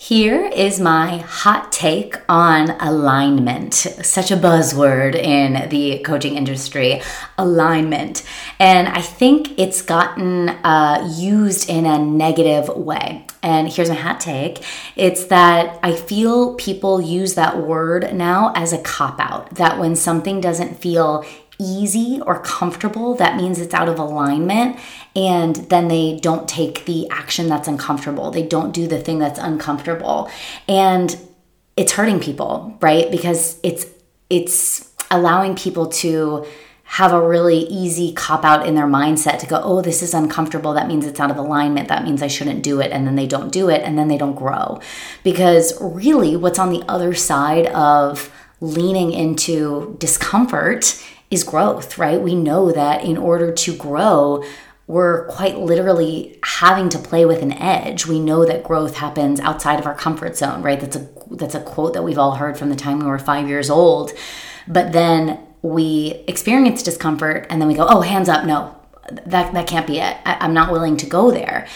Here is my hot take on alignment. Such a buzzword in the coaching industry alignment. And I think it's gotten uh, used in a negative way. And here's my hot take it's that I feel people use that word now as a cop out, that when something doesn't feel easy or comfortable, that means it's out of alignment. And then they don't take the action that's uncomfortable. They don't do the thing that's uncomfortable. And it's hurting people, right? Because it's it's allowing people to have a really easy cop out in their mindset to go, oh, this is uncomfortable. That means it's out of alignment. That means I shouldn't do it. And then they don't do it and then they don't grow. Because really, what's on the other side of leaning into discomfort is growth, right? We know that in order to grow, we're quite literally having to play with an edge. We know that growth happens outside of our comfort zone, right? That's a that's a quote that we've all heard from the time we were 5 years old. But then we experience discomfort and then we go, "Oh, hands up, no. That that can't be it. I, I'm not willing to go there."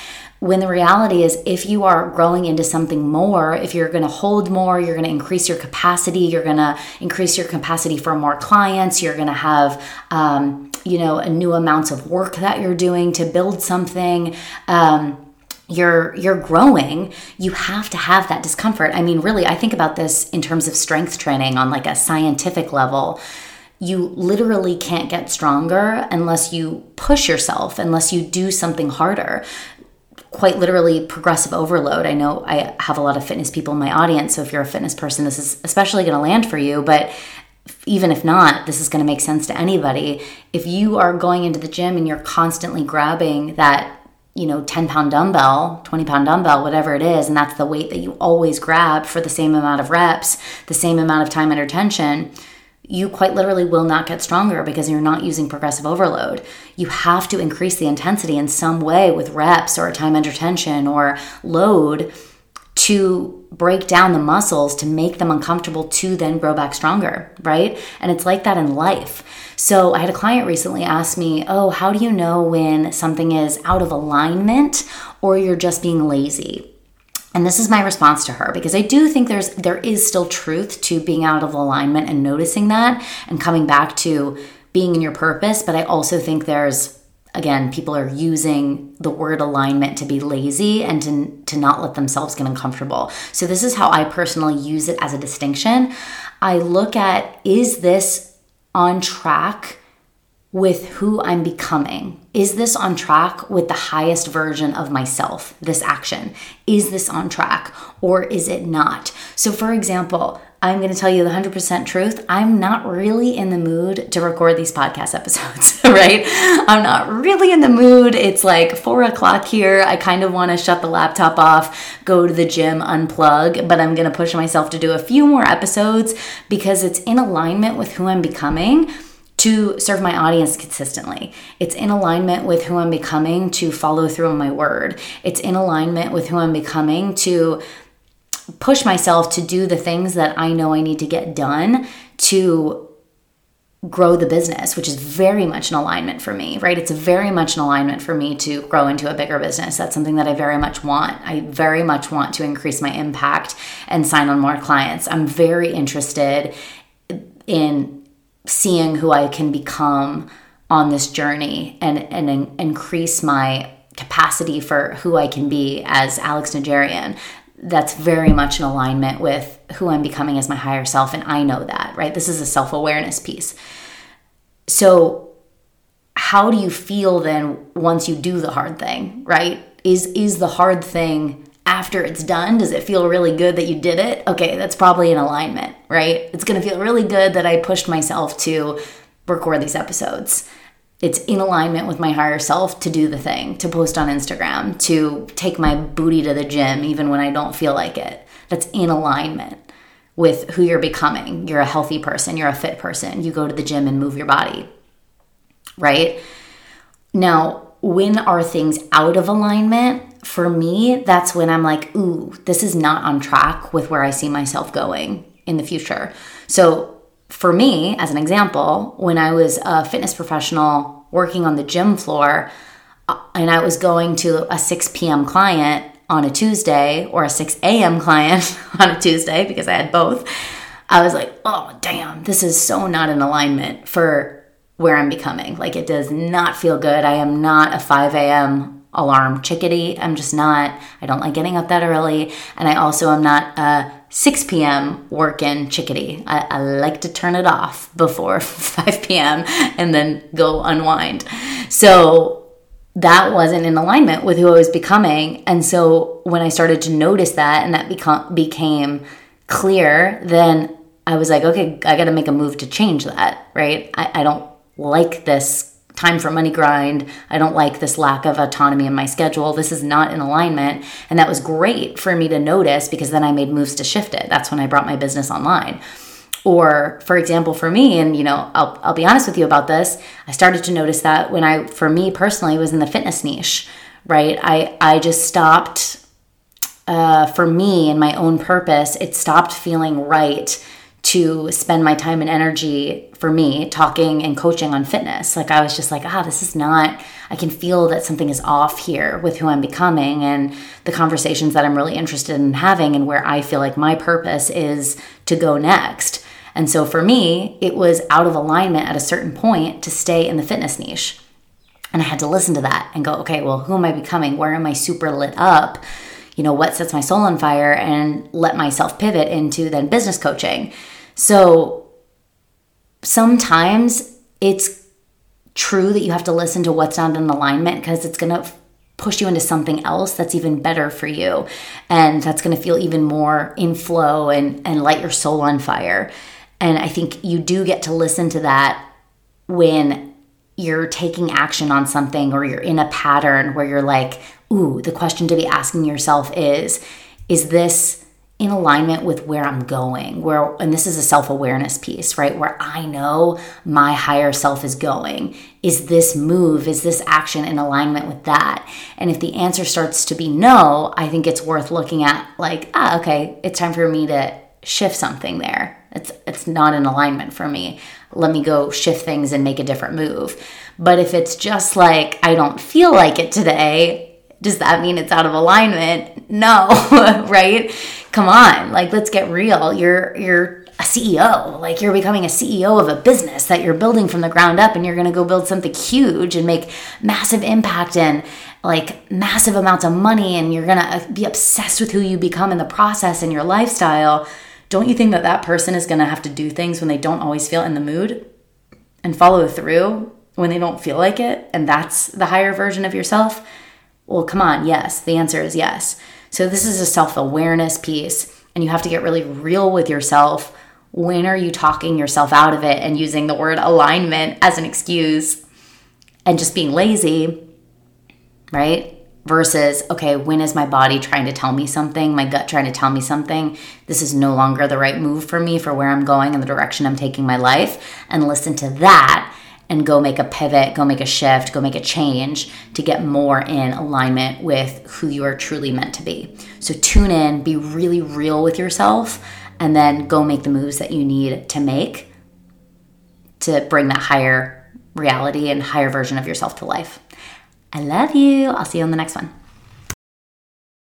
when the reality is if you are growing into something more if you're going to hold more you're going to increase your capacity you're going to increase your capacity for more clients you're going to have um, you know a new amounts of work that you're doing to build something um, you're you're growing you have to have that discomfort i mean really i think about this in terms of strength training on like a scientific level you literally can't get stronger unless you push yourself, unless you do something harder quite literally progressive overload. I know I have a lot of fitness people in my audience, so if you're a fitness person, this is especially going to land for you, but even if not, this is going to make sense to anybody. If you are going into the gym and you're constantly grabbing that you know 10 pound dumbbell 20 pound dumbbell whatever it is and that's the weight that you always grab for the same amount of reps the same amount of time under tension you quite literally will not get stronger because you're not using progressive overload. You have to increase the intensity in some way with reps or time under tension or load to break down the muscles to make them uncomfortable to then grow back stronger, right? And it's like that in life. So I had a client recently ask me, Oh, how do you know when something is out of alignment or you're just being lazy? And this is my response to her because I do think there's there is still truth to being out of alignment and noticing that and coming back to being in your purpose, but I also think there's again people are using the word alignment to be lazy and to, to not let themselves get uncomfortable. So this is how i personally use it as a distinction. I look at is this on track with who I'm becoming? Is this on track with the highest version of myself? This action. Is this on track or is it not? So, for example, I'm going to tell you the 100% truth. I'm not really in the mood to record these podcast episodes, right? I'm not really in the mood. It's like four o'clock here. I kind of want to shut the laptop off, go to the gym, unplug, but I'm going to push myself to do a few more episodes because it's in alignment with who I'm becoming to serve my audience consistently. It's in alignment with who I'm becoming to follow through on my word. It's in alignment with who I'm becoming to push myself to do the things that I know I need to get done to grow the business, which is very much an alignment for me, right? It's very much an alignment for me to grow into a bigger business. That's something that I very much want. I very much want to increase my impact and sign on more clients. I'm very interested in seeing who I can become on this journey and, and in, increase my capacity for who I can be as Alex Nigerian That's very much in alignment with who I'm becoming as my higher self. And I know that, right? This is a self awareness piece. So, how do you feel then once you do the hard thing, right? Is, is the hard thing after it's done, does it feel really good that you did it? Okay, that's probably in alignment, right? It's gonna feel really good that I pushed myself to record these episodes. It's in alignment with my higher self to do the thing, to post on Instagram, to take my booty to the gym even when I don't feel like it. That's in alignment with who you're becoming. You're a healthy person, you're a fit person. You go to the gym and move your body, right? Now, when are things out of alignment? For me, that's when I'm like, ooh, this is not on track with where I see myself going in the future. So, for me, as an example, when I was a fitness professional working on the gym floor uh, and I was going to a 6 p.m. client on a Tuesday or a 6 a.m. client on a Tuesday because I had both, I was like, oh, damn, this is so not in alignment for where I'm becoming. Like, it does not feel good. I am not a 5 a.m. alarm chickadee. I'm just not. I don't like getting up that early. And I also am not a 6 p.m. working chickadee. I, I like to turn it off before 5 p.m. and then go unwind. So that wasn't in alignment with who I was becoming. And so when I started to notice that and that became clear, then I was like, okay, I got to make a move to change that, right? I, I don't like this time for money grind. I don't like this lack of autonomy in my schedule. This is not in alignment. And that was great for me to notice because then I made moves to shift it. That's when I brought my business online. Or, for example, for me, and you know, I'll, I'll be honest with you about this, I started to notice that when I, for me personally, was in the fitness niche, right? I, I just stopped, uh, for me and my own purpose, it stopped feeling right to spend my time and energy for me talking and coaching on fitness. Like I was just like, ah, this is not, I can feel that something is off here with who I'm becoming and the conversations that I'm really interested in having and where I feel like my purpose is to go next. And so for me, it was out of alignment at a certain point to stay in the fitness niche. And I had to listen to that and go, okay, well, who am I becoming? Where am I super lit up? You know, what sets my soul on fire? And let myself pivot into then business coaching so sometimes it's true that you have to listen to what's not in alignment because it's going to push you into something else that's even better for you and that's going to feel even more in flow and and light your soul on fire. And i think you do get to listen to that when you're taking action on something or you're in a pattern where you're like ooh the question to be asking yourself is is this in alignment with where I'm going, where, and this is a self awareness piece, right? Where I know my higher self is going. Is this move, is this action in alignment with that? And if the answer starts to be no, I think it's worth looking at like, ah, okay, it's time for me to shift something there. It's, it's not in alignment for me. Let me go shift things and make a different move. But if it's just like, I don't feel like it today, does that mean it's out of alignment? No, right? Come on, like let's get real. You're you're a CEO. Like you're becoming a CEO of a business that you're building from the ground up and you're going to go build something huge and make massive impact and like massive amounts of money and you're going to uh, be obsessed with who you become in the process and your lifestyle. Don't you think that that person is going to have to do things when they don't always feel in the mood and follow through when they don't feel like it and that's the higher version of yourself? Well, come on, yes. The answer is yes. So, this is a self awareness piece, and you have to get really real with yourself. When are you talking yourself out of it and using the word alignment as an excuse and just being lazy, right? Versus, okay, when is my body trying to tell me something, my gut trying to tell me something? This is no longer the right move for me for where I'm going and the direction I'm taking my life. And listen to that and go make a pivot, go make a shift, go make a change to get more in alignment with who you are truly meant to be. So tune in, be really real with yourself, and then go make the moves that you need to make to bring that higher reality and higher version of yourself to life. I love you. I'll see you on the next one.